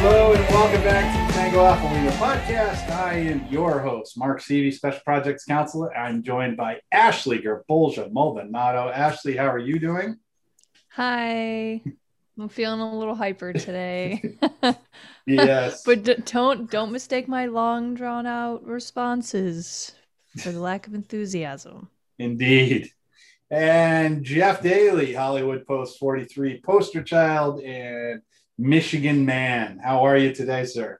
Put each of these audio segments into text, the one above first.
hello, and welcome back to the Tango Alpha Lima podcast. I am your host, Mark Seavey, Special Projects Counselor. I'm joined by Ashley Gerbolja Maldonado. Ashley, how are you doing? Hi. I'm feeling a little hyper today. Yes. but d- don't don't mistake my long drawn out responses for the lack of enthusiasm. Indeed. And Jeff Daly, Hollywood Post 43 poster child and Michigan man. How are you today, sir?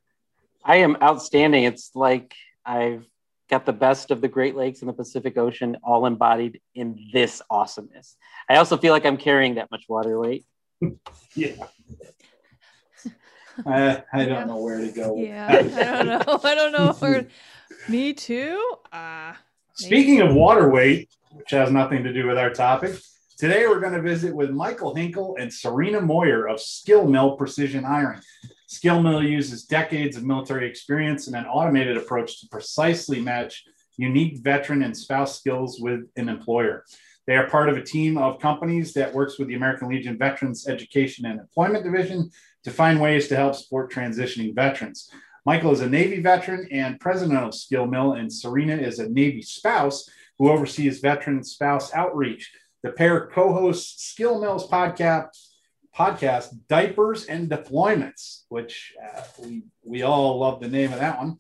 I am outstanding. It's like I've got the best of the Great Lakes and the Pacific Ocean all embodied in this awesomeness. I also feel like I'm carrying that much water weight. Yeah. I, I don't Yeah. know where to go. Yeah, I don't know. I don't know where. Me too. Ah, Speaking of water weight, which has nothing to do with our topic, today we're going to visit with Michael Hinkle and Serena Moyer of Skill Mill Precision Iron. Skill Mill uses decades of military experience and an automated approach to precisely match unique veteran and spouse skills with an employer. They are part of a team of companies that works with the American Legion Veterans Education and Employment Division to find ways to help support transitioning veterans. Michael is a Navy veteran and president of Skill Mill, and Serena is a Navy spouse who oversees veteran spouse outreach. The pair co-hosts Skill Mill's podcast, podcast Diapers and Deployments, which uh, we, we all love the name of that one.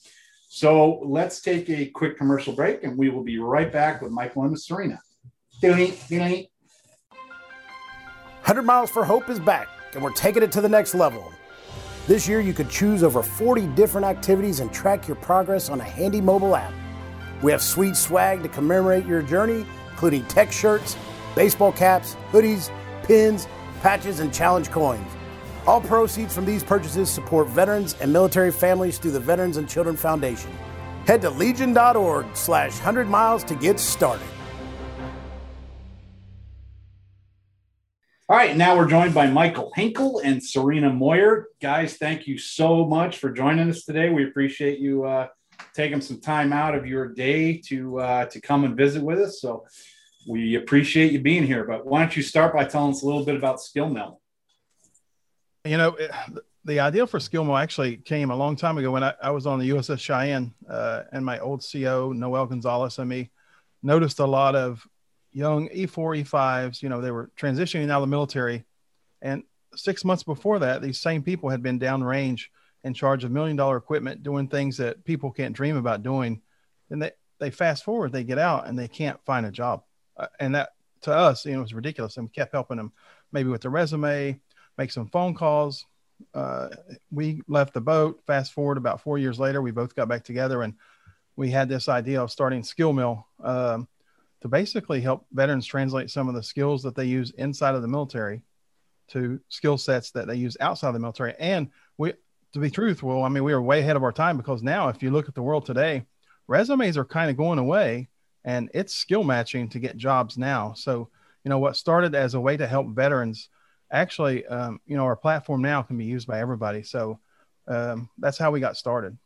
So let's take a quick commercial break, and we will be right back with Michael and Serena. Doing, doing. 100 Miles for Hope is back, and we're taking it to the next level. This year, you could choose over 40 different activities and track your progress on a handy mobile app. We have sweet swag to commemorate your journey, including tech shirts, baseball caps, hoodies, pins, patches, and challenge coins. All proceeds from these purchases support veterans and military families through the Veterans and Children Foundation. Head to legion.org slash 100 miles to get started. All right, now we're joined by Michael Hinkle and Serena Moyer. Guys, thank you so much for joining us today. We appreciate you uh, taking some time out of your day to uh, to come and visit with us. So we appreciate you being here. But why don't you start by telling us a little bit about Skill Mill? You know, it, the idea for Skill Mill actually came a long time ago when I, I was on the USS Cheyenne, uh, and my old CO Noel Gonzalez and me noticed a lot of young E E4, E5s. You know, they were transitioning out of the military, and six months before that, these same people had been downrange in charge of million dollar equipment, doing things that people can't dream about doing. And they they fast forward, they get out and they can't find a job, and that to us, you know, it was ridiculous. And we kept helping them, maybe with their resume, make some phone calls. Uh, we left the boat. Fast forward about four years later, we both got back together and we had this idea of starting Skill Mill um, to basically help veterans translate some of the skills that they use inside of the military to skill sets that they use outside of the military. And we, to be truthful, I mean, we are way ahead of our time because now, if you look at the world today, resumes are kind of going away and it's skill matching to get jobs now. So, you know, what started as a way to help veterans actually, um, you know, our platform now can be used by everybody. So um, that's how we got started.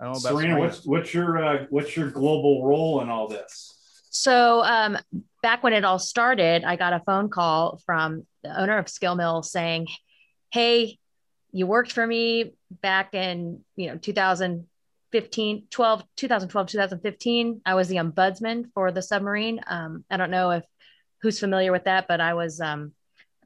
I don't know about Serena, Serena. what's what's your uh, what's your global role in all this? So um, back when it all started, I got a phone call from the owner of Skill Mill saying, "Hey, you worked for me back in you know 2015, 12, 2012, 2015. I was the ombudsman for the submarine. Um, I don't know if who's familiar with that, but I was um,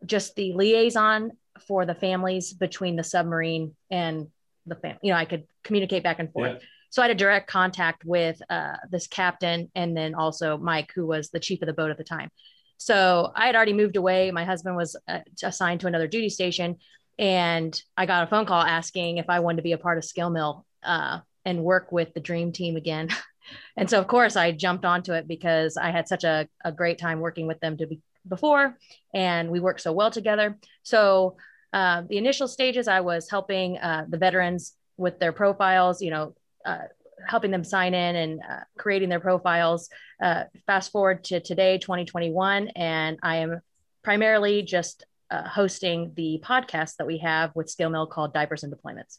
just the liaison for the families between the submarine and the family. You know, I could communicate back and forth. Yeah. So I had a direct contact with uh, this captain and then also Mike, who was the chief of the boat at the time. So I had already moved away. My husband was uh, assigned to another duty station, and I got a phone call asking if I wanted to be a part of Skill Mill uh, and work with the Dream Team again. and so, of course, I jumped onto it because I had such a, a great time working with them to be before, and we worked so well together. So uh, the initial stages, I was helping uh, the veterans with their profiles, you know, uh, helping them sign in and uh, creating their profiles. Uh, fast forward to today, 2021, and I am primarily just uh, hosting the podcast that we have with Skill Mill called Diapers and Deployments.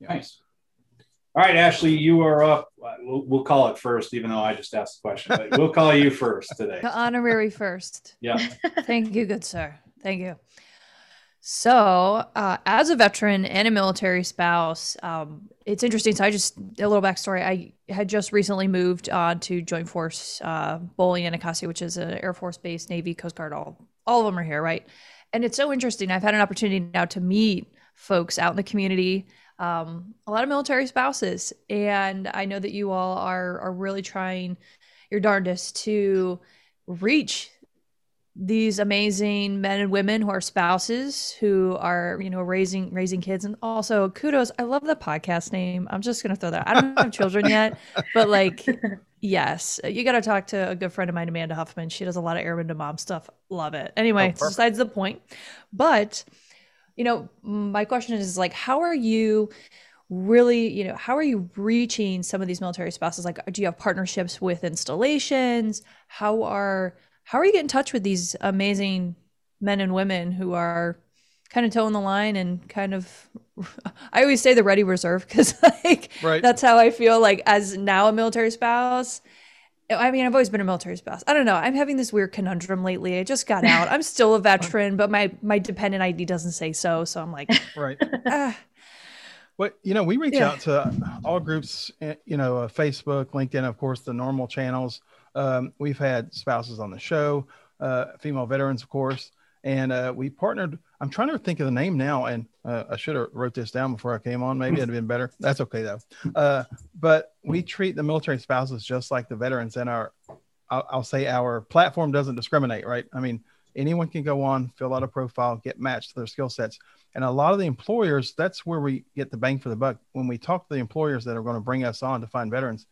Nice. All right, Ashley, you are up. We'll, we'll call it first, even though I just asked the question, but we'll call you first today. The honorary first. Yeah. Thank you, good sir. Thank you. So, uh, as a veteran and a military spouse, um, it's interesting. So, I just a little backstory. I had just recently moved on to Joint Force uh, Bolling and Anacostia, which is an Air Force base, Navy, Coast Guard. All all of them are here, right? And it's so interesting. I've had an opportunity now to meet folks out in the community, um, a lot of military spouses, and I know that you all are are really trying your darndest to reach these amazing men and women who are spouses who are you know raising raising kids. And also kudos i love the podcast name. I'm just gonna throw that i don't have children yet but like yes you got to talk to a good friend of mine amanda huffman. She does a lot of airman to mom stuff. Love it. Anyway Oh, besides the point but you know my question is like how are you really you know how are you reaching some of these military spouses like do you have partnerships with installations how are how are you getting in touch with these amazing men and women who are kind of toeing the line and kind of i always say the ready reserve because like Right. that's how i feel like as now a military spouse I mean, I've always been a military spouse. I don't know. I'm having this weird conundrum lately. I just got out. I'm still a veteran, but my my dependent ID doesn't say so. So I'm like, Right. ah, Well, you know, we reach Yeah. out to all groups, eh, you know, uh, Facebook, LinkedIn, of course, the normal channels. Um, we've had spouses on the show, uh, female veterans, of course, and uh, we partnered. I'm trying to think of the name now, and uh, I should have wrote this down before I came on. Maybe it'd have been better. That's okay though. Uh, but we treat the military spouses just like the veterans, and our, I'll, I'll say, our platform doesn't discriminate, right? I mean, anyone can go on, fill out a profile, get matched to their skill sets. And a lot of the employers, that's where we get the bang for the buck. When we talk to the employers that are going to bring us on to find veterans,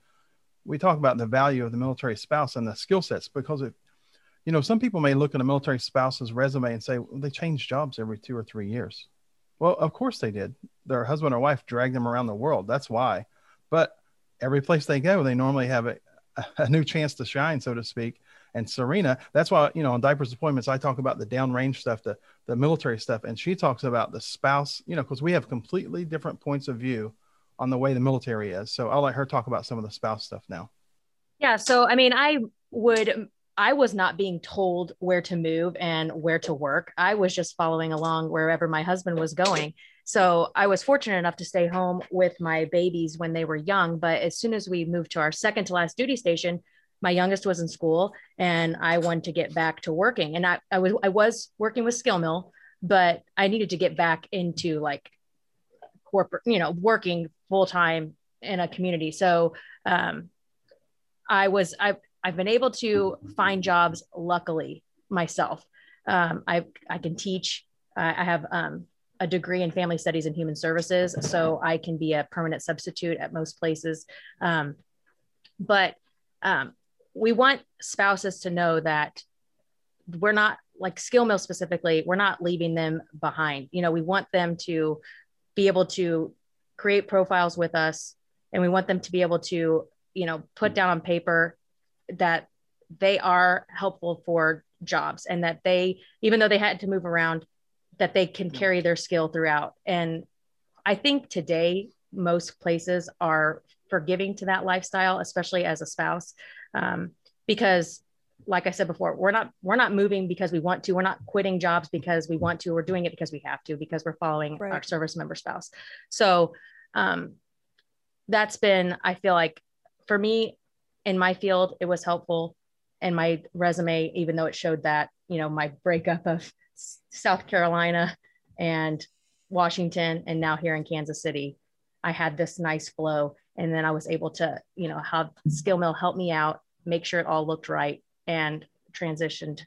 we talk about the value of the military spouse and the skill sets because if you know some people may look at a military spouse's resume and say well, they change jobs every two or three years. Well of course they did. Their husband or wife dragged them around the world. That's why. But every place they go they normally have a, a new chance to shine so to speak. And serena that's why you know on diapers deployments i talk about the downrange stuff the the military stuff and she talks about the spouse you know because we have completely different points of view on the way the military is. So i'll let her talk about some of the spouse stuff now. Yeah. So, I mean, I would, I was not being told where to move and where to work. I was just following along wherever my husband was going. So, I was fortunate enough to stay home with my babies when they were young. But as soon as we moved to our second to last duty station, my youngest was in school and I wanted to get back to working. And I, I was, I was working with Skill Mill, but I needed to get back into like corporate, you know, working full time in a community. So, um, I was I've I've been able to find jobs luckily myself. Um, I I can teach. I I have um, a degree in family studies and human services, so I can be a permanent substitute at most places. Um, but um, we want spouses to know that we're not like skill mill specifically. We're not leaving them behind. You know, we want them to be able to create profiles with us, and we want them to be able to you know put down on paper that they are helpful for jobs and that they even though they had to move around that they can carry their skill throughout. And i think today most places are forgiving to that lifestyle especially as a spouse um, because like i said before we're not we're not moving because we want to. We're not quitting jobs because we want to. We're doing it because we have to because we're following Right. our service member spouse. So um, that's been i feel like for me in my field it was helpful and my resume even though it showed that you know my breakup of south carolina and washington and now here in kansas city i had this nice flow and then i was able to you know have skill mill help me out make sure it all looked right and transitioned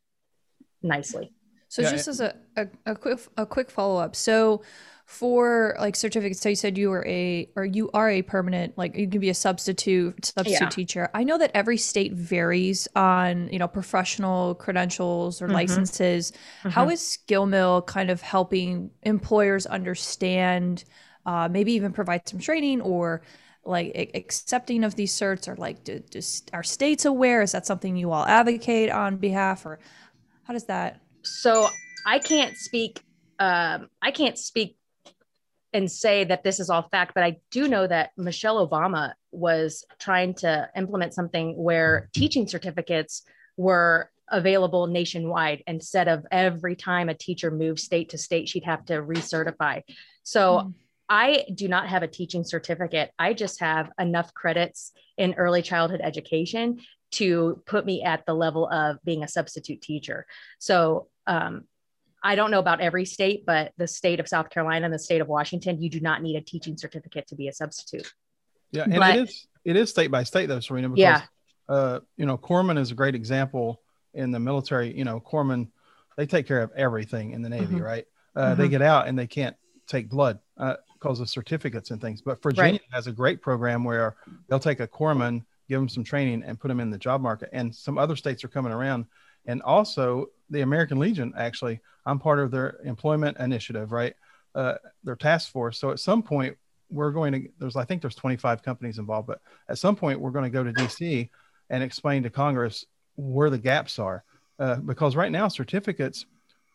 nicely So Yeah, just as a, a, a quick a quick follow up. So for like certificates, so you said you were a or you are a permanent like you can be a substitute substitute Yeah. teacher. I know that every state varies on you know professional credentials or Mhm. licenses. How Mhm. is Skill Mill kind of helping employers understand, uh, maybe even provide some training or like accepting of these certs or like do, do, are states aware? Is that something you all advocate on behalf or how does that? so I can't speak. Um, I can't speak and say that this is all fact, but I do know that Michelle Obama was trying to implement something where teaching certificates were available nationwide instead of every time a teacher moved state to state, she'd have to recertify. So Mm. I do not have a teaching certificate. I just have enough credits in early childhood education to put me at the level of being a substitute teacher. So um, I don't know about every state, but the state of South Carolina and the state of Washington, you do not need a teaching certificate to be a substitute. Yeah, and But- it is it is state by state though, Serena. Because, Yeah. Uh, you know, Corpsman is a great example in the military. You know, Corpsman, they take care of everything in the Navy, Mhm. right? Uh, They Mhm. get out and they can't take blood uh, because of certificates and things. But Virginia has a great program where they'll take a corpsman, give them some training, and put them in the job market. And some other states are coming around. And also, the American Legion actually, I'm part of their employment initiative, right? Uh, their task force. So at some point, we're going to there's I think there's 25 companies involved, but at some point we're going to go to DC and explain to Congress where the gaps are, uh, because right now certificates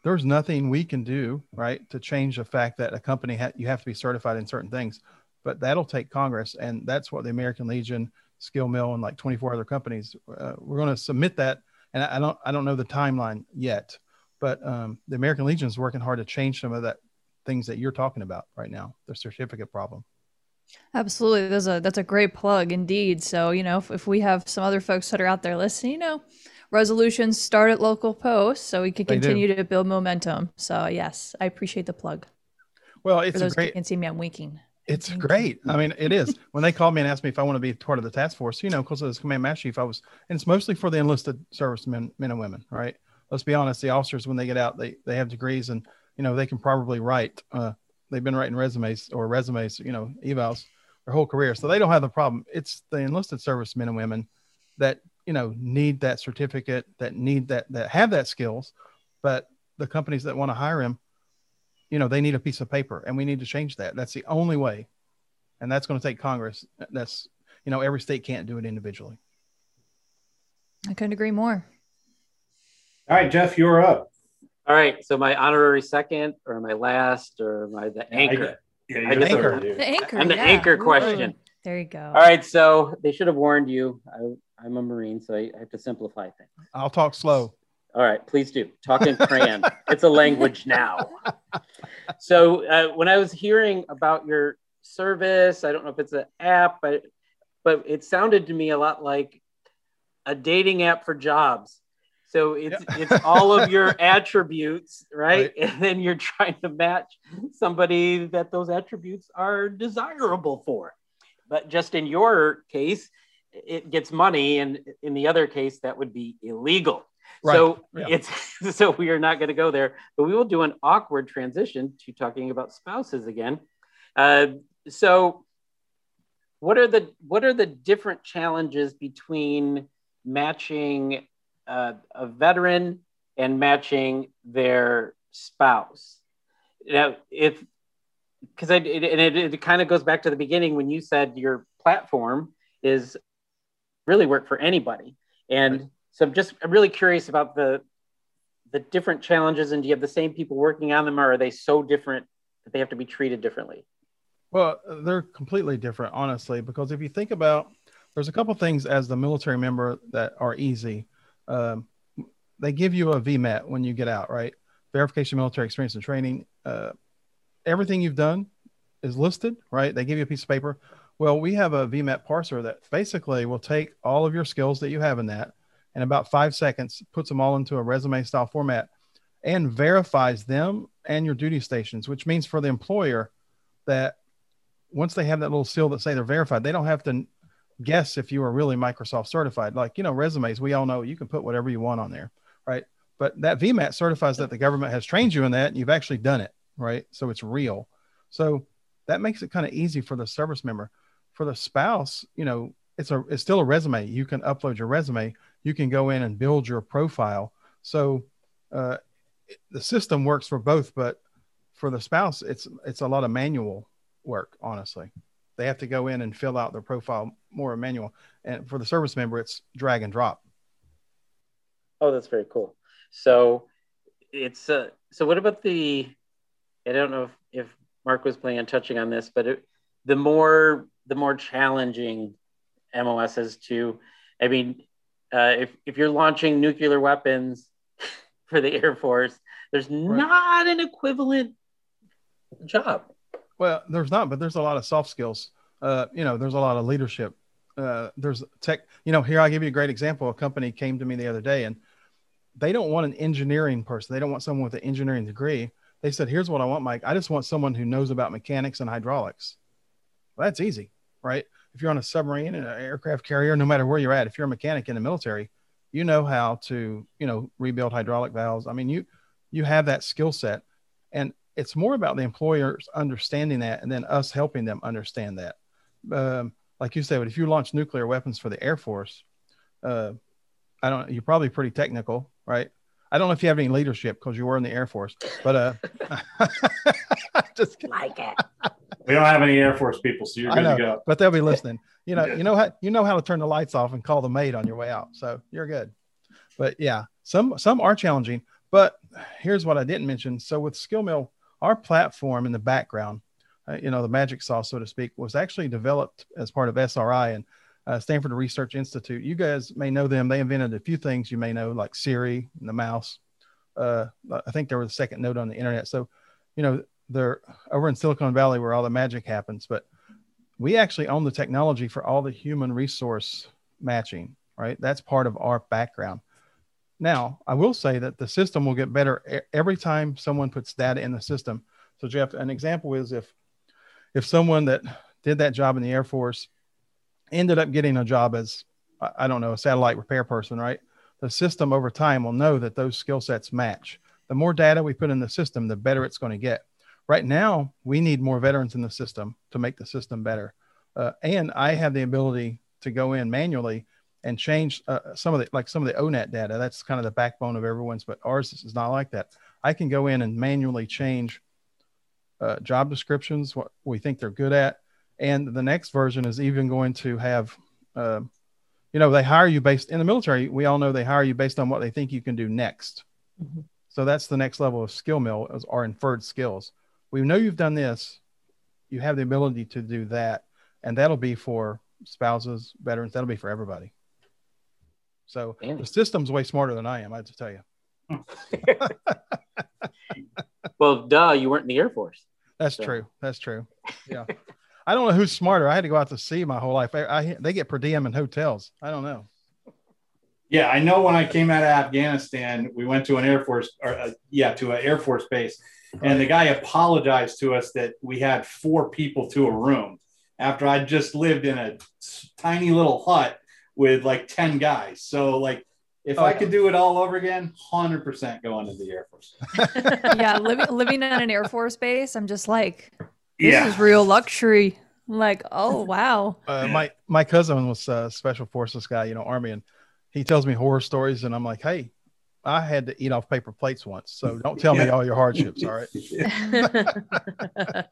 there's nothing we can do right to change the fact that a company ha- you have to be certified in certain things, but that'll take Congress, and that's what the American Legion, Skill Mill, and like 24 other companies uh, we're going to submit that, and I I don't I don't know the timeline yet, but um, the American Legion is working hard to change some of that things that you're talking about right now, the certificate problem. Absolutely. That's a that's a great plug indeed. So, you know, if, if we have some other folks that are out there listening, you know, resolutions start at local posts so we can continue to build momentum. So yes, I appreciate the plug. Well, For it's a those who great, can't see me, I'm winking. It's Thank you. great. I mean, it is. When they called me and asked me if I want to be part of the task force, you know, because as command master chief, I was, and it's mostly for the enlisted servicemen, men and women, right? Let's be honest, the officers when they get out, they they have degrees and you know they can probably write. Uh, they've been writing resumes or resumes, you know, evals their whole career, so they don't have the problem. It's the enlisted servicemen and women that you know need that certificate, that need that that have that skills, but the companies that want to hire him you know they need a piece of paper and we need to change that that's the only way and that's going to take congress that's you know every state can't do it individually I couldn't agree more. All right, Jeff, you're up. All right. So my honorary second, or my last, or my the anchor. Yeah, I you're just- third, dude. The anchor. I'm the yeah. anchor Ooh. question. There you go. All right. So they should have warned you. I, I'm a Marine, so I, I have to simplify things. i'll talk slow All right, please do. Talk in crayon. it's a language now. So uh, when I was hearing about your service, I don't know if it's an app, but but it sounded to me a lot like a dating app for jobs. So it's Yeah. it's all of your attributes, right? Right. And then you're trying to match somebody that those attributes are desirable for. But just in your case, it gets money, and in the other case, that would be illegal. So yeah. it's so we are not going to go there, but we will do an awkward transition to talking about spouses again. Uh, so, what are the what are the different challenges between matching uh, a veteran and matching their spouse? Now, if because I it, and it, it kind of goes back to the beginning when you said your platform is really work for anybody, and Right. So I'm just really curious about the the different challenges and do you have the same people working on them or are they so different that they have to be treated differently? Well, they're completely different, honestly, because if you think about, there's a couple things as the military member that are easy. Um, they give you a VMET when you get out, right? Verification military experience and training. Uh, everything you've done is listed, right? They give you a piece of paper. Well, we have a VMET parser that basically will take all of your skills that you have in that in about five seconds, puts them all into a resume style format and verifies them and your duty stations, which means for the employer that once they have that little seal that say they're verified, they don't have to guess if you are really Microsoft certified. Like, you know, resumes, we all know you can put whatever you want on there, right? but that VMET certifies that the government has trained you in that and you've actually done it, right? So it's real. So that makes it kind of easy for the service member. For the spouse, you know, it's a it's still a resume. You can upload your resume. You can go in and build your profile. So uh, the system works for both, but for the spouse, it's it's a lot of manual work. Honestly, they have to go in and fill out their profile more manual, and for the service member, it's drag and drop. Oh, that's very cool. So it's uh, so what about the? I don't know if, if Mark was planning on touching on this, but it, the more the more challenging MOSs to, I mean, uh, if if you're launching nuclear weapons for the Air Force, there's right. not an equivalent job. Well, there's not, but there's a lot of soft skills. Uh, you know, there's a lot of leadership. Uh, there's tech. You know, here I'll give you a great example. A company came to me the other day, and they don't want an engineering person. They don't want someone with an engineering degree. They said, "Here's what I want, Mike. I just want someone who knows about mechanics and hydraulics." Well, that's easy, right? If you're on a submarine and an aircraft carrier, no matter where you're at, if you're a mechanic in the military, you know how to, you know, rebuild hydraulic valves. I mean, you you have that skill set, and it's more about the employers understanding that and then us helping them understand that. Um, like you said, but if you launch nuclear weapons for the Air Force, uh, I don't. You're probably pretty technical, right? I don't know if you have any leadership because you were in the Air Force, but uh, just like it. We don't have any Air Force people, so you're good know, to go. But they'll be listening. You know, you know how you know how to turn the lights off and call the maid on your way out, so you're good. But yeah, some some are challenging. But here's what I didn't mention. So with SkillMill, our platform in the background, uh, you know, the magic sauce, so to speak, was actually developed as part of SRI and uh, Stanford Research Institute. You guys may know them. They invented a few things you may know, like Siri and the mouse. Uh, I think they were the second node on the internet. So, you know, they're over in Silicon Valley where all the magic happens. But we actually own the technology for all the human resource matching, right? That's part of our background. Now, I will say that the system will get better every time someone puts data in the system. So, Jeff, an example is if if someone that did that job in the Air Force ended up getting a job as I don't know a satellite repair person, right? The system over time will know that those skill sets match. The more data we put in the system, the better it's going to get. Right now, we need more veterans in the system to make the system better. Uh, and I have the ability to go in manually and change uh, some of the like some of the ONET data. That's kind of the backbone of everyone's, but ours is not like that. I can go in and manually change uh, job descriptions, what we think they're good at, and the next version is even going to have, uh, you know, they hire you based in the military. We all know they hire you based on what they think you can do next. Mm-hmm. So that's the next level of skill mill is our inferred skills. We know you've done this. You have the ability to do that. And that'll be for spouses, veterans. That'll be for everybody. So Damn. the system's way smarter than I am, I have to tell you. well, duh, you weren't in the Air Force. That's so. true. That's true. Yeah. I don't know who's smarter. I had to go out to sea my whole life. I, I, they get per diem in hotels. I don't know. Yeah, I know. When I came out of Afghanistan, we went to an Air Force, or uh, yeah, to an Air Force base, and the guy apologized to us that we had four people to a room after I just lived in a tiny little hut with like ten guys. So like if oh, I could do it all over again, 100% going to the Air Force. yeah, living living on an Air Force base, I'm just like, this yeah. is real luxury. I'm like, oh wow. Uh, my my cousin was a special forces guy, you know, army, and he tells me horror stories, and I'm like, hey, I had to eat off paper plates once, so don't tell yeah. me all your hardships. All right.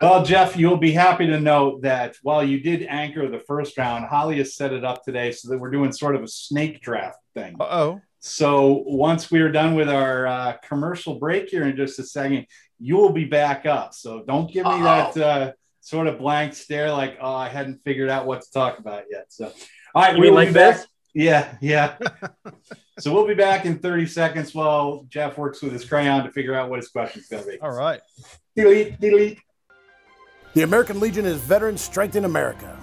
well, Jeff, you'll be happy to know that while you did anchor the first round, Holly has set it up today so that we're doing sort of a snake draft thing. oh. So once we are done with our uh, commercial break here in just a second, you will be back up. So don't give me Uh-oh. that uh, sort of blank stare like, oh, I hadn't figured out what to talk about yet. So, all right, you we'll like back. This? Yeah, yeah. so we'll be back in 30 seconds while Jeff works with his crayon to figure out what his question's going to be. All right. Delete, delete. The American Legion is Veterans Strength in America.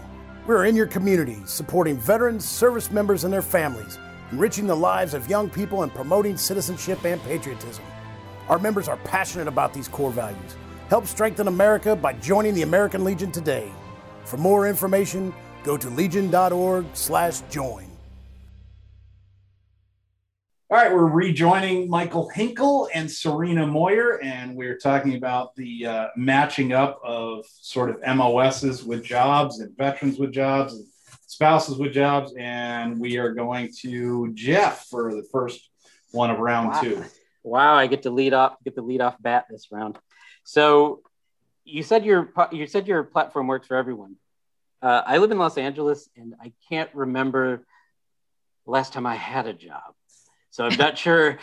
We're in your community, supporting veterans, service members, and their families, enriching the lives of young people, and promoting citizenship and patriotism. Our members are passionate about these core values. Help strengthen America by joining the American Legion today. For more information, go to legion.org/join. All right, we're rejoining Michael Hinkle and Serena Moyer, and we're talking about the uh, matching up of sort of MOSs with jobs and veterans with jobs and spouses with jobs. And we are going to Jeff for the first one of round Wow. two. Wow, I get to lead off get the lead off bat this round. So you said your you said your platform works for everyone. Uh, I live in Los Angeles, and I can't remember the last time I had a job. So I'm not sure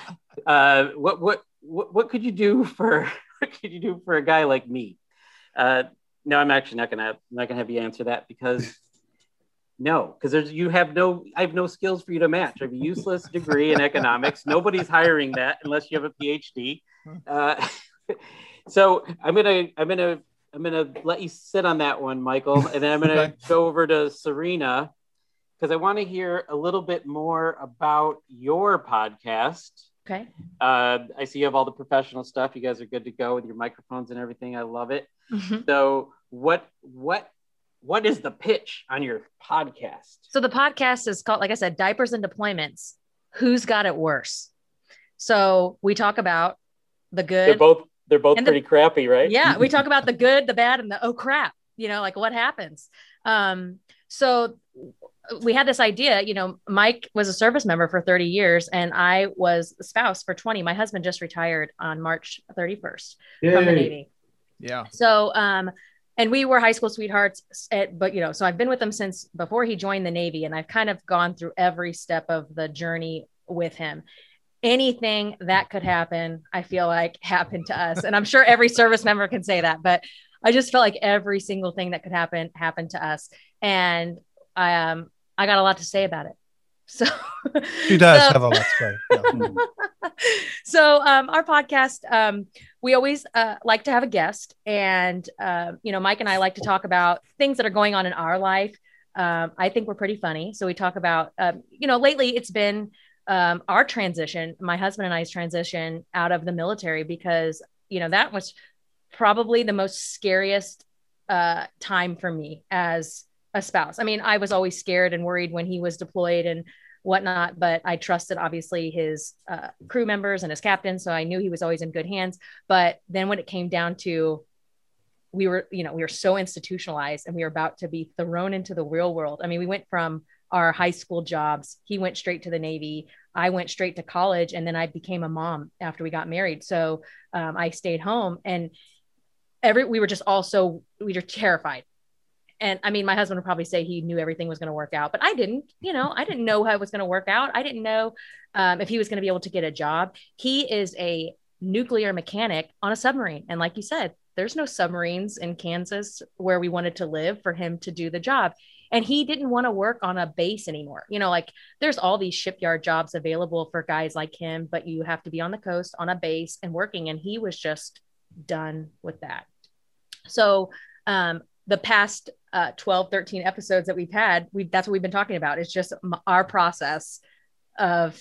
uh, what, what what what could you do for what could you do for a guy like me? Uh, no, I'm actually not gonna I'm not gonna have you answer that because no, because there's you have no I have no skills for you to match. I have a useless degree in economics. Nobody's hiring that unless you have a PhD. Uh, so I'm gonna I'm gonna I'm gonna let you sit on that one, Michael, and then I'm gonna go over to Serena because I want to hear a little bit more about your podcast. Okay. Uh, I see you have all the professional stuff. You guys are good to go with your microphones and everything. I love it. Mhm. So what what what is the pitch on your podcast? So the podcast is called, like I said, Diapers and Deployments. Who's got it worse? So we talk about the good. They're both they're both the- pretty crappy, right? Yeah, we talk about the good, the bad, and the oh crap. You know, like what happens. Um, so we had this idea. You know, Mike was a service member for 30 years, and I was a spouse for 20. My husband just retired on March 31st from the Navy. Yeah. So, um, and we were high school sweethearts, at, but you know, so I've been with him since before he joined the Navy, and I've kind of gone through every step of the journey with him. Anything that could happen, I feel like happened to us, and I'm sure every service member can say that. But I just felt like every single thing that could happen happened to us, and I um I got a lot to say about it. So She does so- have a lot to say. So um, our podcast um, we always uh, like to have a guest and uh, you know mike and i like to talk about things that are going on in our life um, i think we're pretty funny so we talk about um, you know lately it's been um, our transition my husband and i's transition out of the military because you know that was probably the most scariest uh, time for me as a spouse i mean i was always scared and worried when he was deployed and whatnot, but I trusted obviously his uh, crew members and his captain. So I knew he was always in good hands. But then when it came down to, we were, you know, we were so institutionalized and we were about to be thrown into the real world. I mean, we went from our high school jobs. He went straight to the Navy. I went straight to college and then I became a mom after we got married. So um, I stayed home and every, we were just all so, we were terrified and I mean, my husband would probably say he knew everything was going to work out, but I didn't. You know, I didn't know how it was going to work out. I didn't know um, if he was going to be able to get a job. He is a nuclear mechanic on a submarine, and like you said, there's no submarines in Kansas where we wanted to live for him to do the job. And he didn't want to work on a base anymore. You know, like there's all these shipyard jobs available for guys like him, but you have to be on the coast on a base and working. And he was just done with that. So, um, the past uh, 12 13 episodes that we've had we that's what we've been talking about. It's just our process of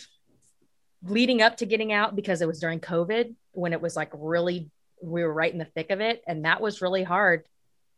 leading up to getting out because it was during covid when it was like really we were right in the thick of it. And that was really hard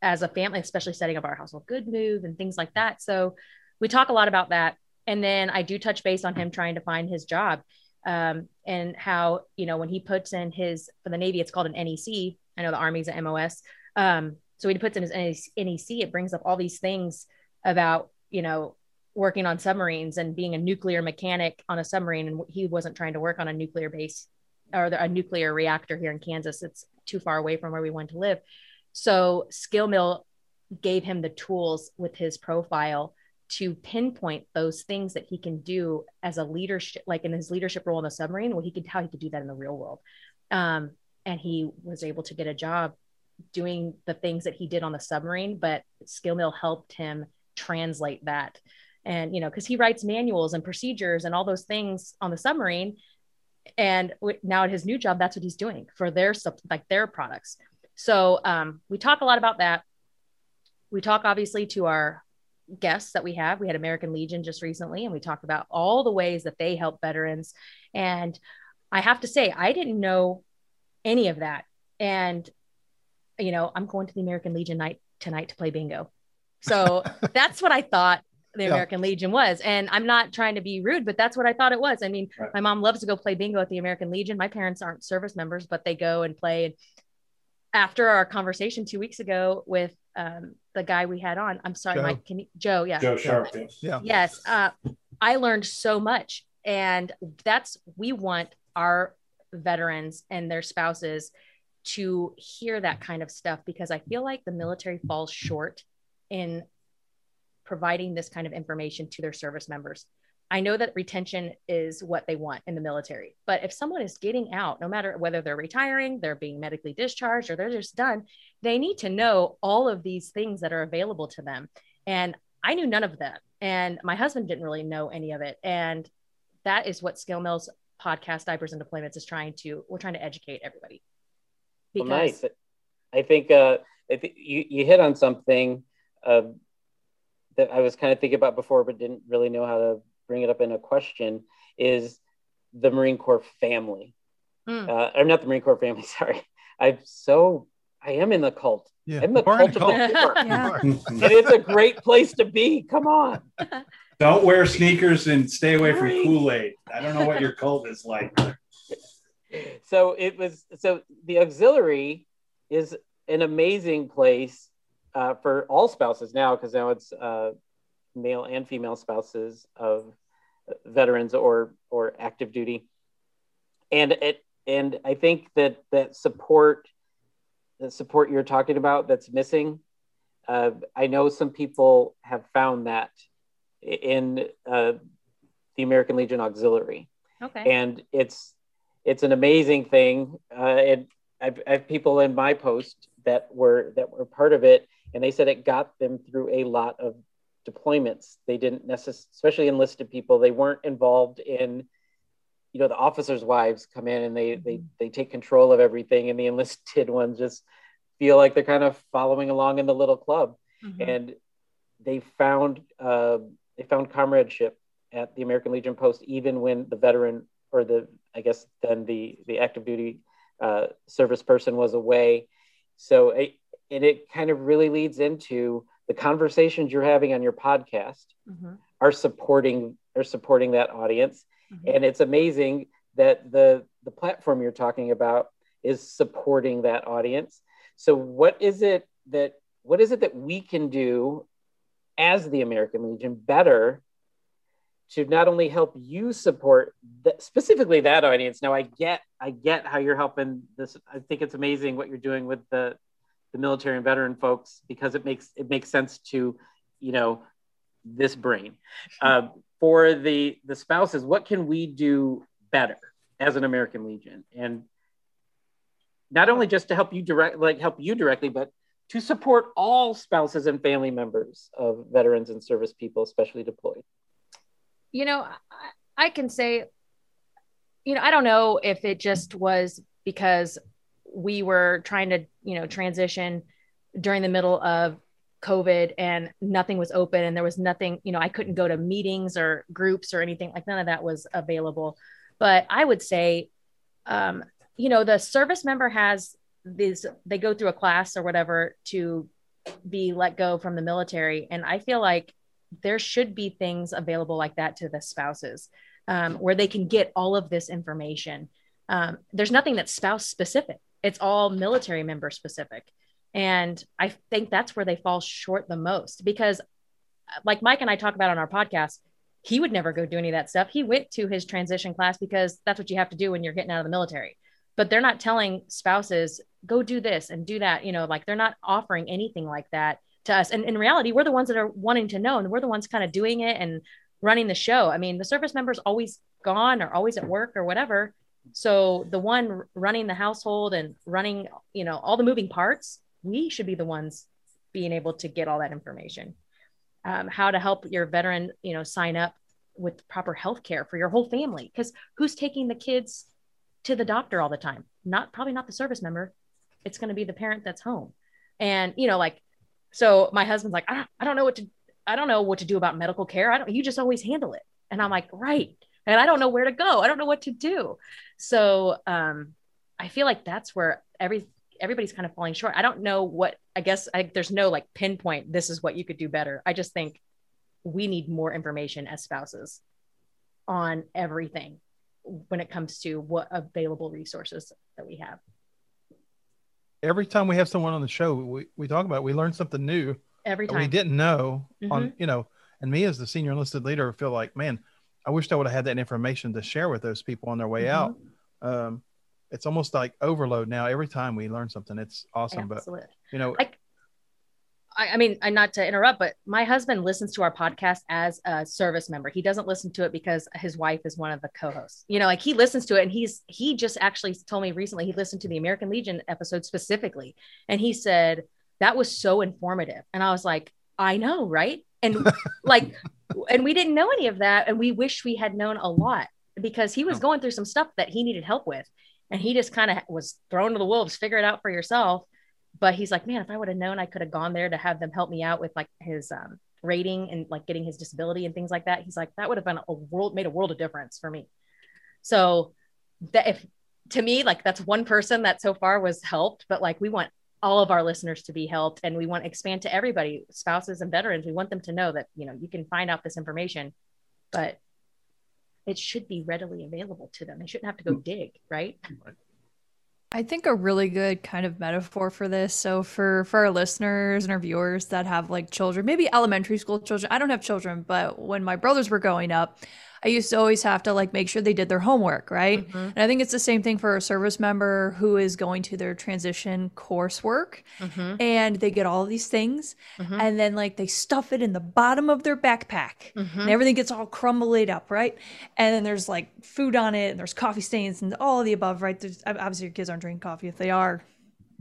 as a family especially setting up our household good move and things like that. So we talk a lot about that. And then i do touch base on him trying to find his job um, and how you know when he puts in his for the navy it's called an nec i know the army's a mos um, so he puts in his NEC, it brings up all these things about, you know, working on submarines and being a nuclear mechanic on a submarine. And he wasn't trying to work on a nuclear base or a nuclear reactor here in Kansas. It's too far away from where we want to live. So Skill Mill gave him the tools with his profile to pinpoint those things that he can do as a leadership, like in his leadership role in the submarine, well, he could how he could do that in the real world. Um, and he was able to get a job doing the things that he did on the submarine, but Skill Mill helped him translate that. And, you know, because he writes manuals and procedures and all those things on the submarine. And w- now at his new job, that's what he's doing for their like their products. So um, we talk a lot about that. We talk obviously to our guests that we have. We had American Legion just recently, and we talked about all the ways that they help veterans. And I have to say, I didn't know any of that. And you know, I'm going to the American Legion night tonight to play bingo. So that's what I thought the Yeah. American Legion was. And I'm not trying to be rude, but that's what I thought it was. I mean, Right. my mom loves to go play bingo at the American Legion. My parents aren't service members, but they go and play. And after our conversation two weeks ago with um, the guy we had on, I'm sorry, Joe. Mike, can you, Joe? Yeah. Joe Sharp. yeah. Yeah. Yes. Uh, I learned so much. And that's, we want our veterans and their spouses to hear that kind of stuff because I feel like the military falls short in providing this kind of information to their service members. I know that retention is what they want in the military, but if someone is getting out, no matter whether they're retiring, they're being medically discharged, or they're just done, they need to know all of these things that are available to them. And I knew none of that. And my husband didn't really know any of it. And that is what Skill Mills podcast, Diapers and Deployments, is trying to, we're trying to educate everybody. Well, nice. I think uh, I think you, you hit on something uh, that I was kind of thinking about before, but didn't really know how to bring it up in a question. Is the Marine Corps family? Mm. Uh, or not the Marine Corps family. Sorry, I'm so I am in the cult. Yeah. I'm the We're in cult of the. Corps. Yeah. and it's a great place to be. Come on. Don't wear sneakers and stay away from Kool Aid. I don't know what your cult is like. So it was so the auxiliary is an amazing place uh, for all spouses now because now it's uh, male and female spouses of veterans or or active duty and it and i think that that support the support you're talking about that's missing uh, i know some people have found that in uh, the american legion auxiliary Okay. and it's it's an amazing thing. Uh, and I've, I have people in my post that were that were part of it, and they said it got them through a lot of deployments. They didn't necessarily, especially enlisted people, they weren't involved in. You know, the officers' wives come in and they they they take control of everything, and the enlisted ones just feel like they're kind of following along in the little club Mhm. and they found uh, they found comradeship at the American Legion post, even when the veteran or the I guess then the the active duty uh, service person was away. So it, and it kind of really leads into the conversations you're having on your podcast Mhm. are supporting are supporting that audience, Mhm. and it's amazing that the the platform you're talking about is supporting that audience. So what is it that what is it that we can do as the American Legion better to not only help you support th- specifically that audience. Now I get I get how you're helping this. I think it's amazing what you're doing with the the military and veteran folks because it makes it makes sense to you know this brain uh, for the the spouses. What can we do better as an American Legion and not only just to help you direct like help you directly, but to support all spouses and family members of veterans and service people, especially deployed. You know, I, I can say, you know, I don't know if it just was because we were trying to, you know, transition during the middle of COVID and nothing was open and there was nothing, you know, I couldn't go to meetings or groups or anything like none of that was available. But I would say, um, you know, the service member has these, they go through a class or whatever to be let go from the military. And I feel like there should be things available like that to the spouses um, where they can get all of this information. Um, there's nothing that's spouse specific, it's all military member specific. And I think that's where they fall short the most because, like Mike and I talk about on our podcast, he would never go do any of that stuff. He went to his transition class because that's what you have to do when you're getting out of the military. But they're not telling spouses, go do this and do that. You know, like they're not offering anything like that to us. And in reality, we're the ones that are wanting to know, and we're the ones kind of doing it and running the show. I mean, the service member's always gone or always at work or whatever. So the one running the household and running, you know, all the moving parts, we should be the ones being able to get all that information. Um, how to help your veteran, you know, sign up with proper health care for your whole family. Because who's taking the kids to the doctor all the time? Not probably not the service member. It's going to be the parent that's home. And, you know, like so my husband's like, I don't, I don't know what to, I don't know what to do about medical care. I don't, you just always handle it. And I'm like, right. And I don't know where to go. I don't know what to do. So um, I feel like that's where every, everybody's kind of falling short. I don't know what, I guess I, there's no like pinpoint, this is what you could do better. I just think we need more information as spouses on everything when it comes to what available resources that we have. Every time we have someone on the show, we, we talk about it, we learn something new Every time we didn't know on Mhm. you know and me as the senior enlisted leader feel like man i wish i would have had that information to share with those people on their way out Mm-hmm. um, it's almost like overload now every time we learn something it's awesome but you know I, I I mean, and not to interrupt, but my husband listens to our podcast as a service member. He doesn't listen to it because his wife is one of the co-hosts. You know, like he listens to it, and he's he just actually told me recently he listened to the American Legion episode specifically, and he said that was so informative, and I was like, I know, right? And like, and we didn't know any of that, and we wish we had known a lot because he was oh. going through some stuff that he needed help with, and he just kind of was thrown to the wolves. Figure it out for yourself but he's like, man, if I would have known I could have gone there to have them help me out with like his um, rating and like getting his disability and things like that. He's like, that would have been a world made a world of difference for me. So that if to me, like that's one person that so far was helped, but like we want all of our listeners to be helped and we want to expand to everybody, spouses and veterans. We want them to know that, you know, you can find out this information, but it should be readily available to them. They shouldn't have to go dig, right? I think a really good kind of metaphor for this. So for for our listeners and our viewers that have like children, maybe elementary school children. I don't have children, but when my brothers were growing up, I used to always have to like make sure they did their homework, right? Mm-hmm. And I think it's the same thing for a service member who is going to their transition coursework Mm-hmm. and they get all of these things Mhm. and then like they stuff it in the bottom of their backpack Mm-hmm. and everything gets all crumbled up, right? And then there's like food on it, and there's coffee stains, and all of the above, right? There's, obviously, your kids aren't drinking coffee. If they are,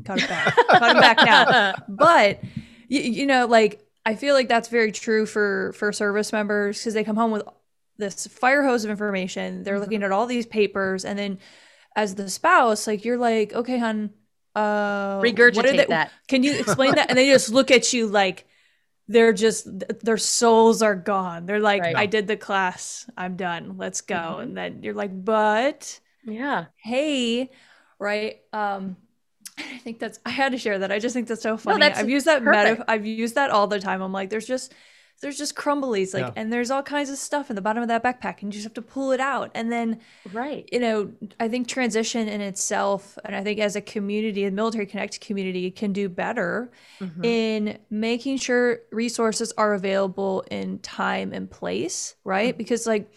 cut it back, cut it back now. But you, you know, like I feel like that's very true for for service members because they come home with this fire hose of information. They're looking at all these papers, and then as the spouse, like you're like, okay, hon, uh, Regurgitate they- that. Can you explain that? And they just look at you like they're just their souls are gone. They're like, Right. I did the class, I'm done. Let's go. Mhm. And then you're like, but Yeah. hey, right? Um, and I think that's I had to share that. I just think that's so funny. that's I've used that perfect. meta. I've used that all the time. I'm like, there's just there's just crumblies, like, Yeah. and there's all kinds of stuff in the bottom of that backpack, and you just have to pull it out. And then Right. you know, I think transition in itself, and I think as a community, a military connect community can do better Mhm. in making sure resources are available in time and place, right? Because like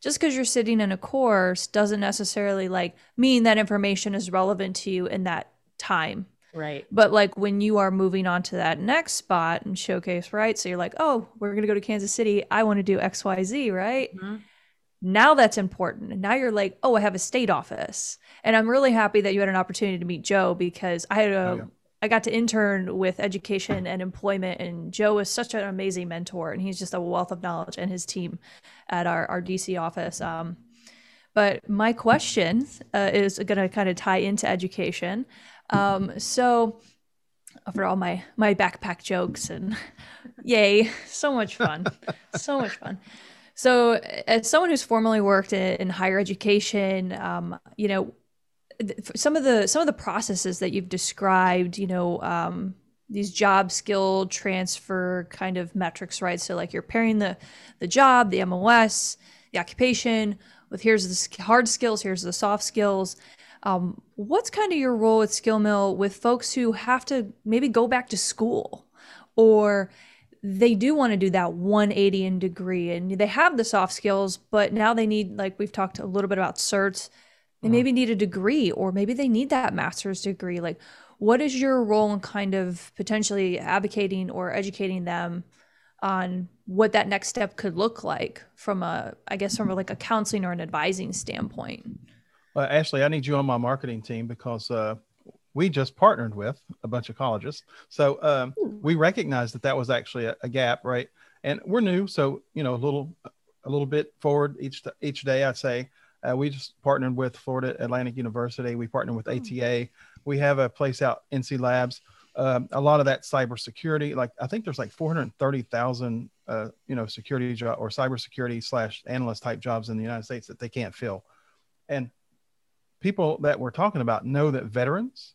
just because you're sitting in a course doesn't necessarily like mean that information is relevant to you in that time. Right. But like when you are moving on to that next spot and showcase, right? So you're like, oh, we're gonna go to Kansas City. I want to do X, Y, Z, right? Mhm. Now that's important. And now you're like, oh, I have a state office. And I'm really happy that you had an opportunity to meet Joe because I had a Oh, yeah. I got to intern with education and employment, and Joe is such an amazing mentor, and he's just a wealth of knowledge and his team at our, our DC office. Um, but my question uh, is going to kind of tie into education. Um, so, for all my my backpack jokes and yay, so much fun, so much fun. So, as someone who's formerly worked in, in higher education, um, you know, some of the some of the processes that you've described, you know, um, these job skill transfer kind of metrics, right? So, like you're pairing the the job, the MOS, the occupation with here's the hard skills, here's the soft skills. Um, what's kind of your role at Skill Mill with folks who have to maybe go back to school or they do want to do that 180 in degree and they have the soft skills, but now they need, like we've talked a little bit about certs, they maybe need a degree or maybe they need that master's degree. Like, what is your role in kind of potentially advocating or educating them on what that next step could look like from a, I guess, from like a counseling or an advising standpoint? Well, Ashley, I need you on my marketing team because uh, we just partnered with a bunch of colleges. So um, we recognized that that was actually a, a gap, right? And we're new, so you know, a little, a little bit forward each each day. I'd say uh, we just partnered with Florida Atlantic University. We partnered with ATA. We have a place out NC Labs. Um, a lot of that cybersecurity, like I think there's like 430,000, uh, you know, security job or cybersecurity slash analyst type jobs in the United States that they can't fill. And people that we're talking about know that veterans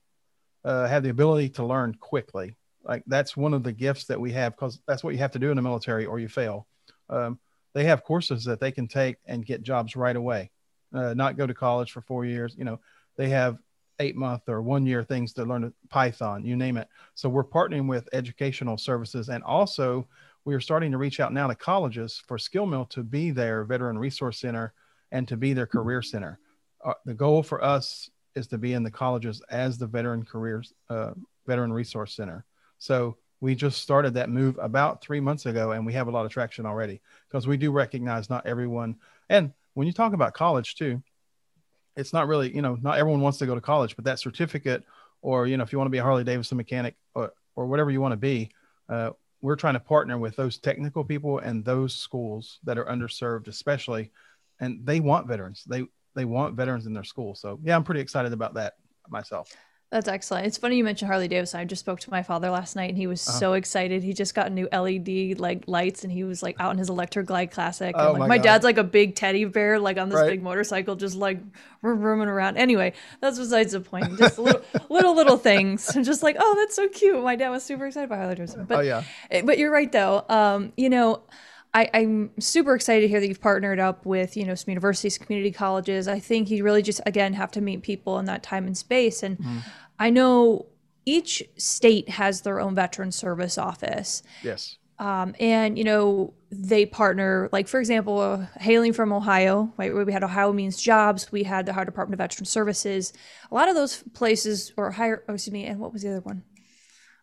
uh, have the ability to learn quickly. Like that's one of the gifts that we have because that's what you have to do in the military or you fail. um, they have courses that they can take and get jobs right away, uh, not go to college for four years. You know, they have eight month or one year things to learn Python, you name it. So we're partnering with educational services and also we are starting to reach out now to colleges for Skill Mill to be their veteran resource center and to be their career center. Uh, the goal for us is to be in the colleges as the veteran careers uh, veteran resource center. So we just started that move about three months ago, and we have a lot of traction already because we do recognize not everyone. And when you talk about college too, it's not really you know not everyone wants to go to college, but that certificate or you know if you want to be a Harley Davidson mechanic or or whatever you want to be. Uh, we're trying to partner with those technical people and those schools that are underserved, especially, and they want veterans. They they want veterans in their school. So yeah, I'm pretty excited about that myself. That's excellent. It's funny you mentioned Harley Davidson. I just spoke to my father last night, and he was uh-huh. so excited. He just got new LED like lights, and he was like out in his Electra Glide Classic. And, oh like, my, my dad's like a big teddy bear, like on this Right. big motorcycle, just like rooming around. Anyway, that's besides the point. Just little, little, little things. And just like, oh, that's so cute. My dad was super excited by Harley Davidson. But oh yeah, But you're right, though. Um, you know, I, I'm super excited to hear that you've partnered up with, you know, some universities, community colleges. I think you really just, again, have to meet people in that time and space. And I know each state has their own veteran service office. yes, Um, and you know they partner like for example uh, hailing from ohio right where we had ohio means jobs we had the ohio department of veteran services a lot of those places or higher oh, excuse me and what was the other one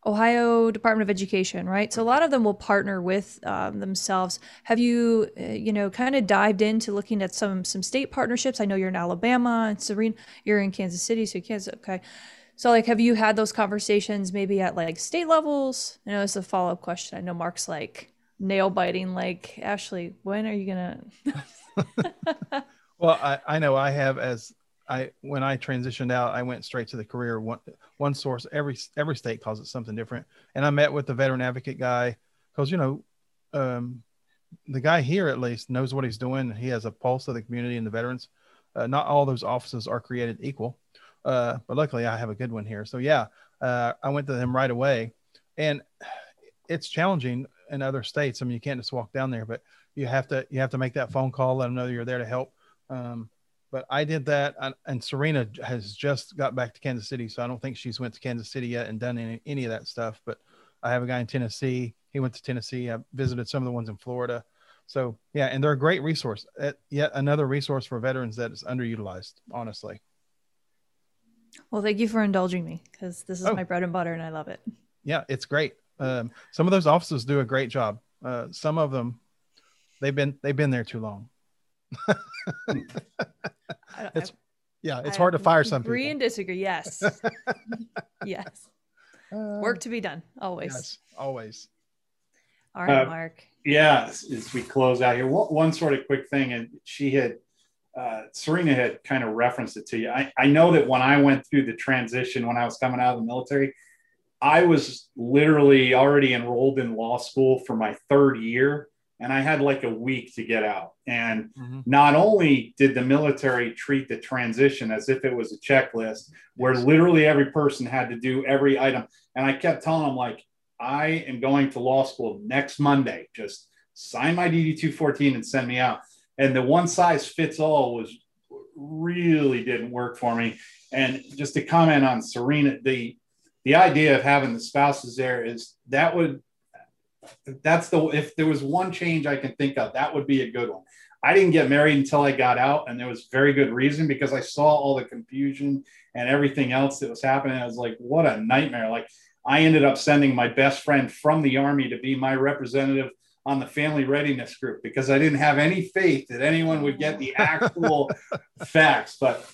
ohio department of education right so a lot of them will partner with um, themselves have you uh, you know kind of dived into looking at some some state partnerships i know you're in alabama and Serena you're in kansas city so kansas okay so like have you had those conversations maybe at like state levels? I know it's a follow-up question. I know Mark's like nail biting like Ashley, when are you gonna Well, I, I know I have as I when I transitioned out, I went straight to the career one one source. Every every state calls it something different. And I met with the veteran advocate guy because you know, um, the guy here at least knows what he's doing. He has a pulse of the community and the veterans. Uh, not all those offices are created equal, uh, but luckily I have a good one here. So yeah, uh, I went to him right away, and it's challenging in other states. I mean, you can't just walk down there, but you have to you have to make that phone call, let them know you're there to help. Um, but I did that, and, and Serena has just got back to Kansas City, so I don't think she's went to Kansas City yet and done any, any of that stuff. But I have a guy in Tennessee. He went to Tennessee. I visited some of the ones in Florida. So yeah, and they're a great resource. Uh, Yet another resource for veterans that is underutilized. Honestly, Well, thank you for indulging me because this is Oh. my bread and butter and I love it. yeah, it's great. Um, some of those offices do a great job. Uh, some of them, they've been they've been there too long. I, It's yeah, it's I hard to fire some agree people. and disagree. Yes. yes. Uh, Work to be done. Always. Yes, always. All right, Uh, Mark. yeah, as, as we close out here, one, one sort of quick thing, and she had, uh, Serena had kind of referenced it to you. I, I know that when I went through the transition when I was coming out of the military, I was literally already enrolled in law school for my third year, and I had like a week to get out. And Mhm. not only did the military treat the transition as if it was a checklist where literally every person had to do every item, and I kept telling them like, I am going to law school next Monday. Just sign my DD 214 and send me out. And the one size fits all was really didn't work for me. And just to comment on Serena, the the idea of having the spouses there is that would that's the if there was one change I can think of, that would be a good one. I didn't get married until I got out, and there was very good reason because I saw all the confusion and everything else that was happening. I was like, what a nightmare! Like I ended up sending my best friend from the army to be my representative on the family readiness group because I didn't have any faith that anyone would get the actual facts. But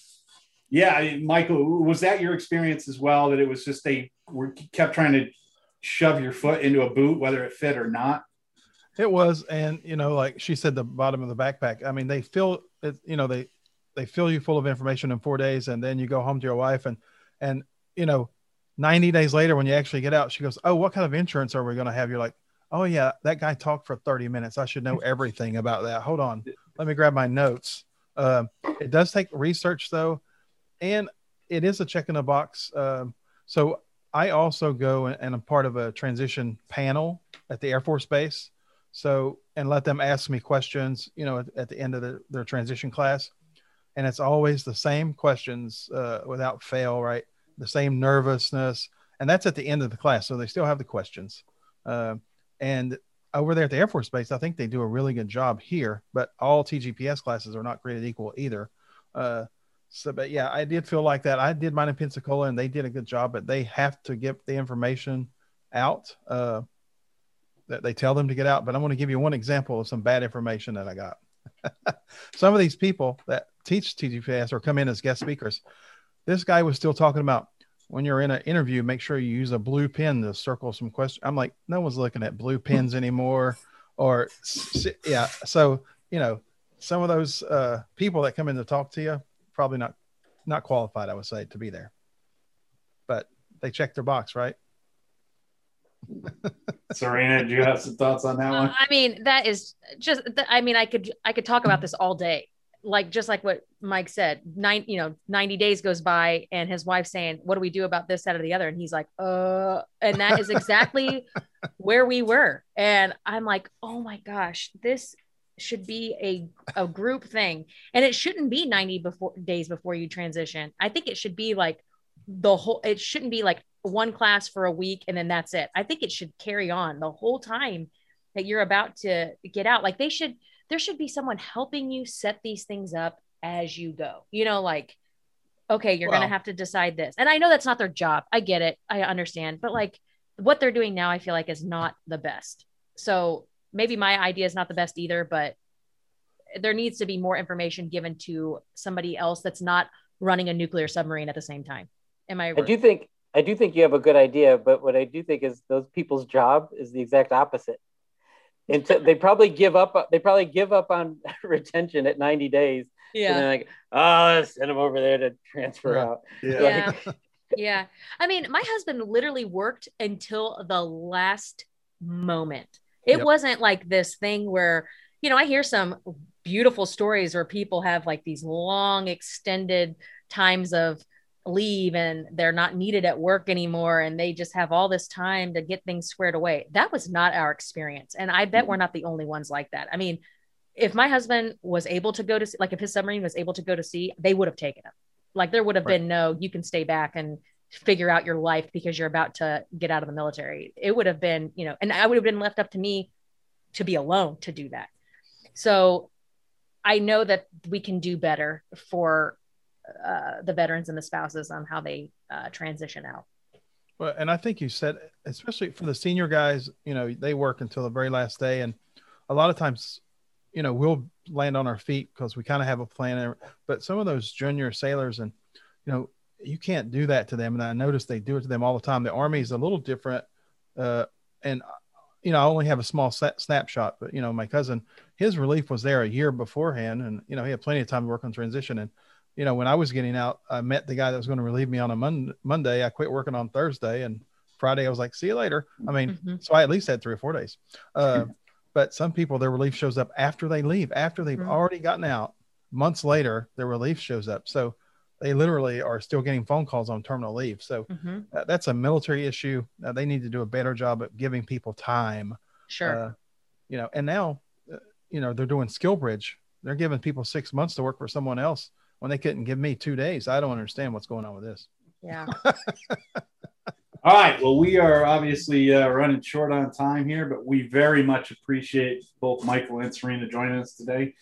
yeah, Michael, was that your experience as well? That it was just they were kept trying to shove your foot into a boot, whether it fit or not. It was, and you know, like she said, the bottom of the backpack. I mean, they fill it. You know, they they fill you full of information in four days, and then you go home to your wife, and and you know, ninety days later, when you actually get out, she goes, "Oh, what kind of insurance are we going to have?" You're like, "Oh yeah, that guy talked for thirty minutes. I should know everything about that." Hold on, let me grab my notes. Um, it does take research though, and it is a check in the box. Um, so I also go and, I'm part of a transition panel at the Air Force Base. So, and let them ask me questions, you know, at, at the end of the, their transition class. And it's always the same questions uh, without fail, right? The same nervousness. And that's at the end of the class. So they still have the questions. Uh, and over there at the Air Force Base, I think they do a really good job here, but all TGPS classes are not created equal either. Uh, so, but yeah, I did feel like that. I did mine in Pensacola and they did a good job, but they have to get the information out. Uh, that they tell them to get out. But I'm going to give you one example of some bad information that I got. some of these people that teach TGPS or come in as guest speakers, this guy was still talking about when you're in an interview, make sure you use a blue pen to circle some questions. I'm like, no one's looking at blue pens anymore. Or, yeah. So, you know, some of those uh, people that come in to talk to you, probably not, not qualified, I would say, to be there. But they checked their box, right? Serena, do you have some thoughts on that one? I mean, that is just. I mean, I could I could talk about this all day. Like just like what Mike said, nine you know ninety days goes by, and his wife saying, "What do we do about this, that, or the other?" And he's like, "Uh," and that is exactly where we were. And I'm like, "Oh my gosh, this should be a a group thing, and it shouldn't be ninety before days before you transition. I think it should be like the whole. It shouldn't be like one class for a week and then that's it. I think it should carry on the whole time that you're about to get out. Like they should, there should be someone helping you set these things up as you go. You know, like, okay, you're well, going to have to decide this. And I know that's not their job. I get it. I understand. But like what they're doing now, I feel like is not the best. So maybe my idea is not the best either, but there needs to be more information given to somebody else that's not running a nuclear submarine at the same time. Am I? I do think I do think you have a good idea, but what I do think is those people's job is the exact opposite. And they probably give up. They probably give up on retention at 90 days. Yeah. And like, oh, let's send them over there to transfer yeah. out. Yeah. Yeah. yeah. I mean, my husband literally worked until the last moment. It yep. wasn't like this thing where, you know, I hear some beautiful stories where people have like these long extended times of leave and they're not needed at work anymore and they just have all this time to get things squared away. That was not our experience. And I bet mm-hmm. we're not the only ones like that. I mean, if my husband was able to go to like if his submarine was able to go to sea, they would have taken him. Like there would have right. been no, you can stay back and figure out your life because you're about to get out of the military. It would have been, you know, and I would have been left up to me to be alone to do that. So I know that we can do better for uh, the veterans and the spouses on how they uh, transition out. Well, and I think you said, especially for the senior guys, you know, they work until the very last day, and a lot of times, you know, we'll land on our feet because we kind of have a plan. But some of those junior sailors, and you know, you can't do that to them. And I notice they do it to them all the time. The Army is a little different, uh, and you know, I only have a small snapshot. But you know, my cousin, his relief was there a year beforehand, and you know, he had plenty of time to work on transition and you know, when I was getting out, I met the guy that was going to relieve me on a Mon- Monday. I quit working on Thursday and Friday I was like, see you later. I mean, mm-hmm. so I at least had three or four days. Uh, but some people, their relief shows up after they leave, after they've mm-hmm. already gotten out. Months later, their relief shows up. So they literally are still getting phone calls on terminal leave. So mm-hmm. uh, that's a military issue. Uh, they need to do a better job at giving people time. Sure. Uh, you know, and now, uh, you know, they're doing SkillBridge. They're giving people six months to work for someone else when they couldn't give me two days. I don't understand what's going on with this. Yeah. All right. Well, we are obviously uh, running short on time here, but we very much appreciate both Michael and Serena joining us today.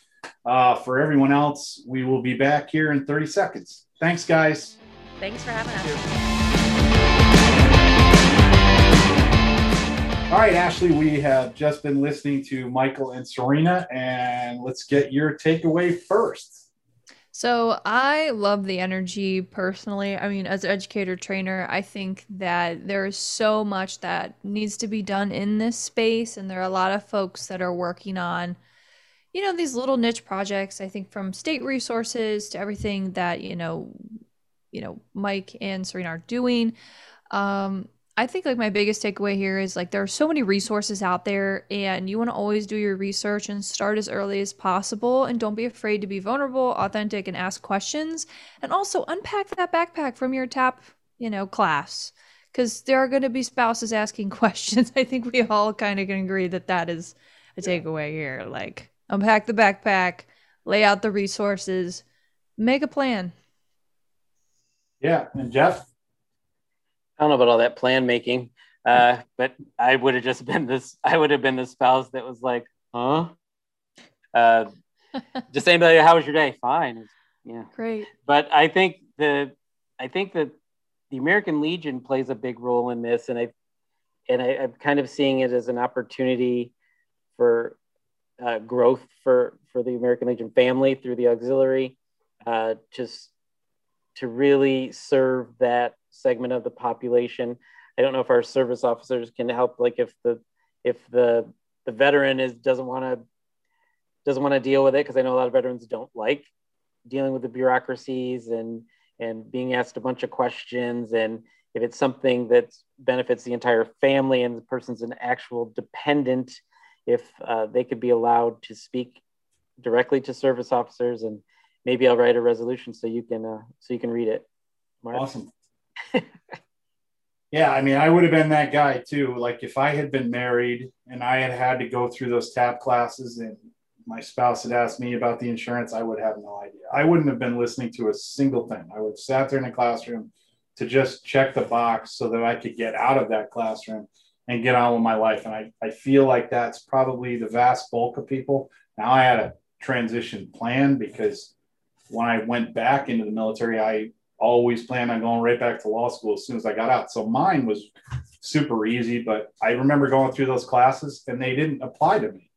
Uh, for everyone else, we will be back here in 30 seconds. Thanks, guys. Thanks for having us. All right, Ashley, we have just been listening to Michael and Serena, and let's get your takeaway first. So I love the energy personally. I mean, as an educator trainer, I think that there's so much that needs to be done in this space, and there are a lot of folks that are working on, you know, these little niche projects. I think from state resources to everything that you know, you know, Mike and Serena are doing. Um, I think like my biggest takeaway here is like there are so many resources out there and you want to always do your research and start as early as possible and don't be afraid to be vulnerable, authentic and ask questions and also unpack that backpack from your TAP, you know, class cuz there are going to be spouses asking questions. I think we all kind of can agree that that is a takeaway here. Like unpack the backpack, lay out the resources, make a plan. Yeah, and Jeff. I don't know about all that plan making, uh, but I would have just been this. I would have been the spouse that was like, "Huh." Uh, just saying, like, "How was your day?" Fine. Yeah. Great. But I think the, I think that the American Legion plays a big role in this, and I, and I, I, am kind of seeing it as an opportunity for uh, growth for for the American Legion family through the auxiliary, uh, just to really serve that segment of the population. I don't know if our service officers can help, like if the if the the veteran is doesn't want to doesn't want to deal with it because I know a lot of veterans don't like dealing with the bureaucracies and and being asked a bunch of questions and if it's something that benefits the entire family and the person's an actual dependent if uh, they could be allowed to speak directly to service officers and maybe I'll write a resolution so you can uh, so you can read it. Mark. Awesome. yeah, I mean, I would have been that guy too. Like if I had been married and I had had to go through those TAP classes and my spouse had asked me about the insurance, I would have no idea. I wouldn't have been listening to a single thing. I would have sat there in the classroom to just check the box so that I could get out of that classroom and get on with my life. And I, I feel like that's probably the vast bulk of people. Now I had a transition plan because when I went back into the military, I always planned on going right back to law school as soon as I got out. So mine was super easy, but I remember going through those classes and they didn't apply to me.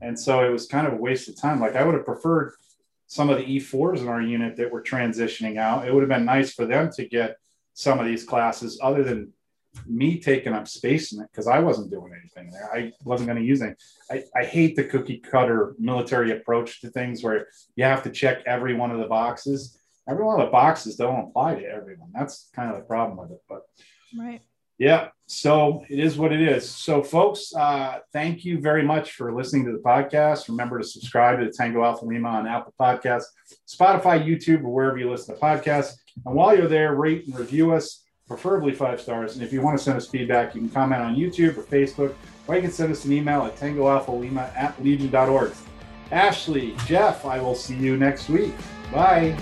And so it was kind of a waste of time. Like I would have preferred some of the E4s in our unit that were transitioning out. It would have been nice for them to get some of these classes other than me taking up space in it because I wasn't doing anything there. I wasn't going to use it. I, I hate the cookie cutter military approach to things where you have to check every one of the boxes. Every one of the boxes don't apply to everyone. That's kind of the problem with it. But right. Yeah. So it is what it is. So, folks, uh, thank you very much for listening to the podcast. Remember to subscribe to the Tango Alpha Lima on Apple Podcasts, Spotify, YouTube, or wherever you listen to podcasts. And while you're there, rate and review us, preferably five stars. And if you want to send us feedback, you can comment on YouTube or Facebook, or you can send us an email at tangoalphalima at legion.org. Ashley, Jeff, I will see you next week. Bye.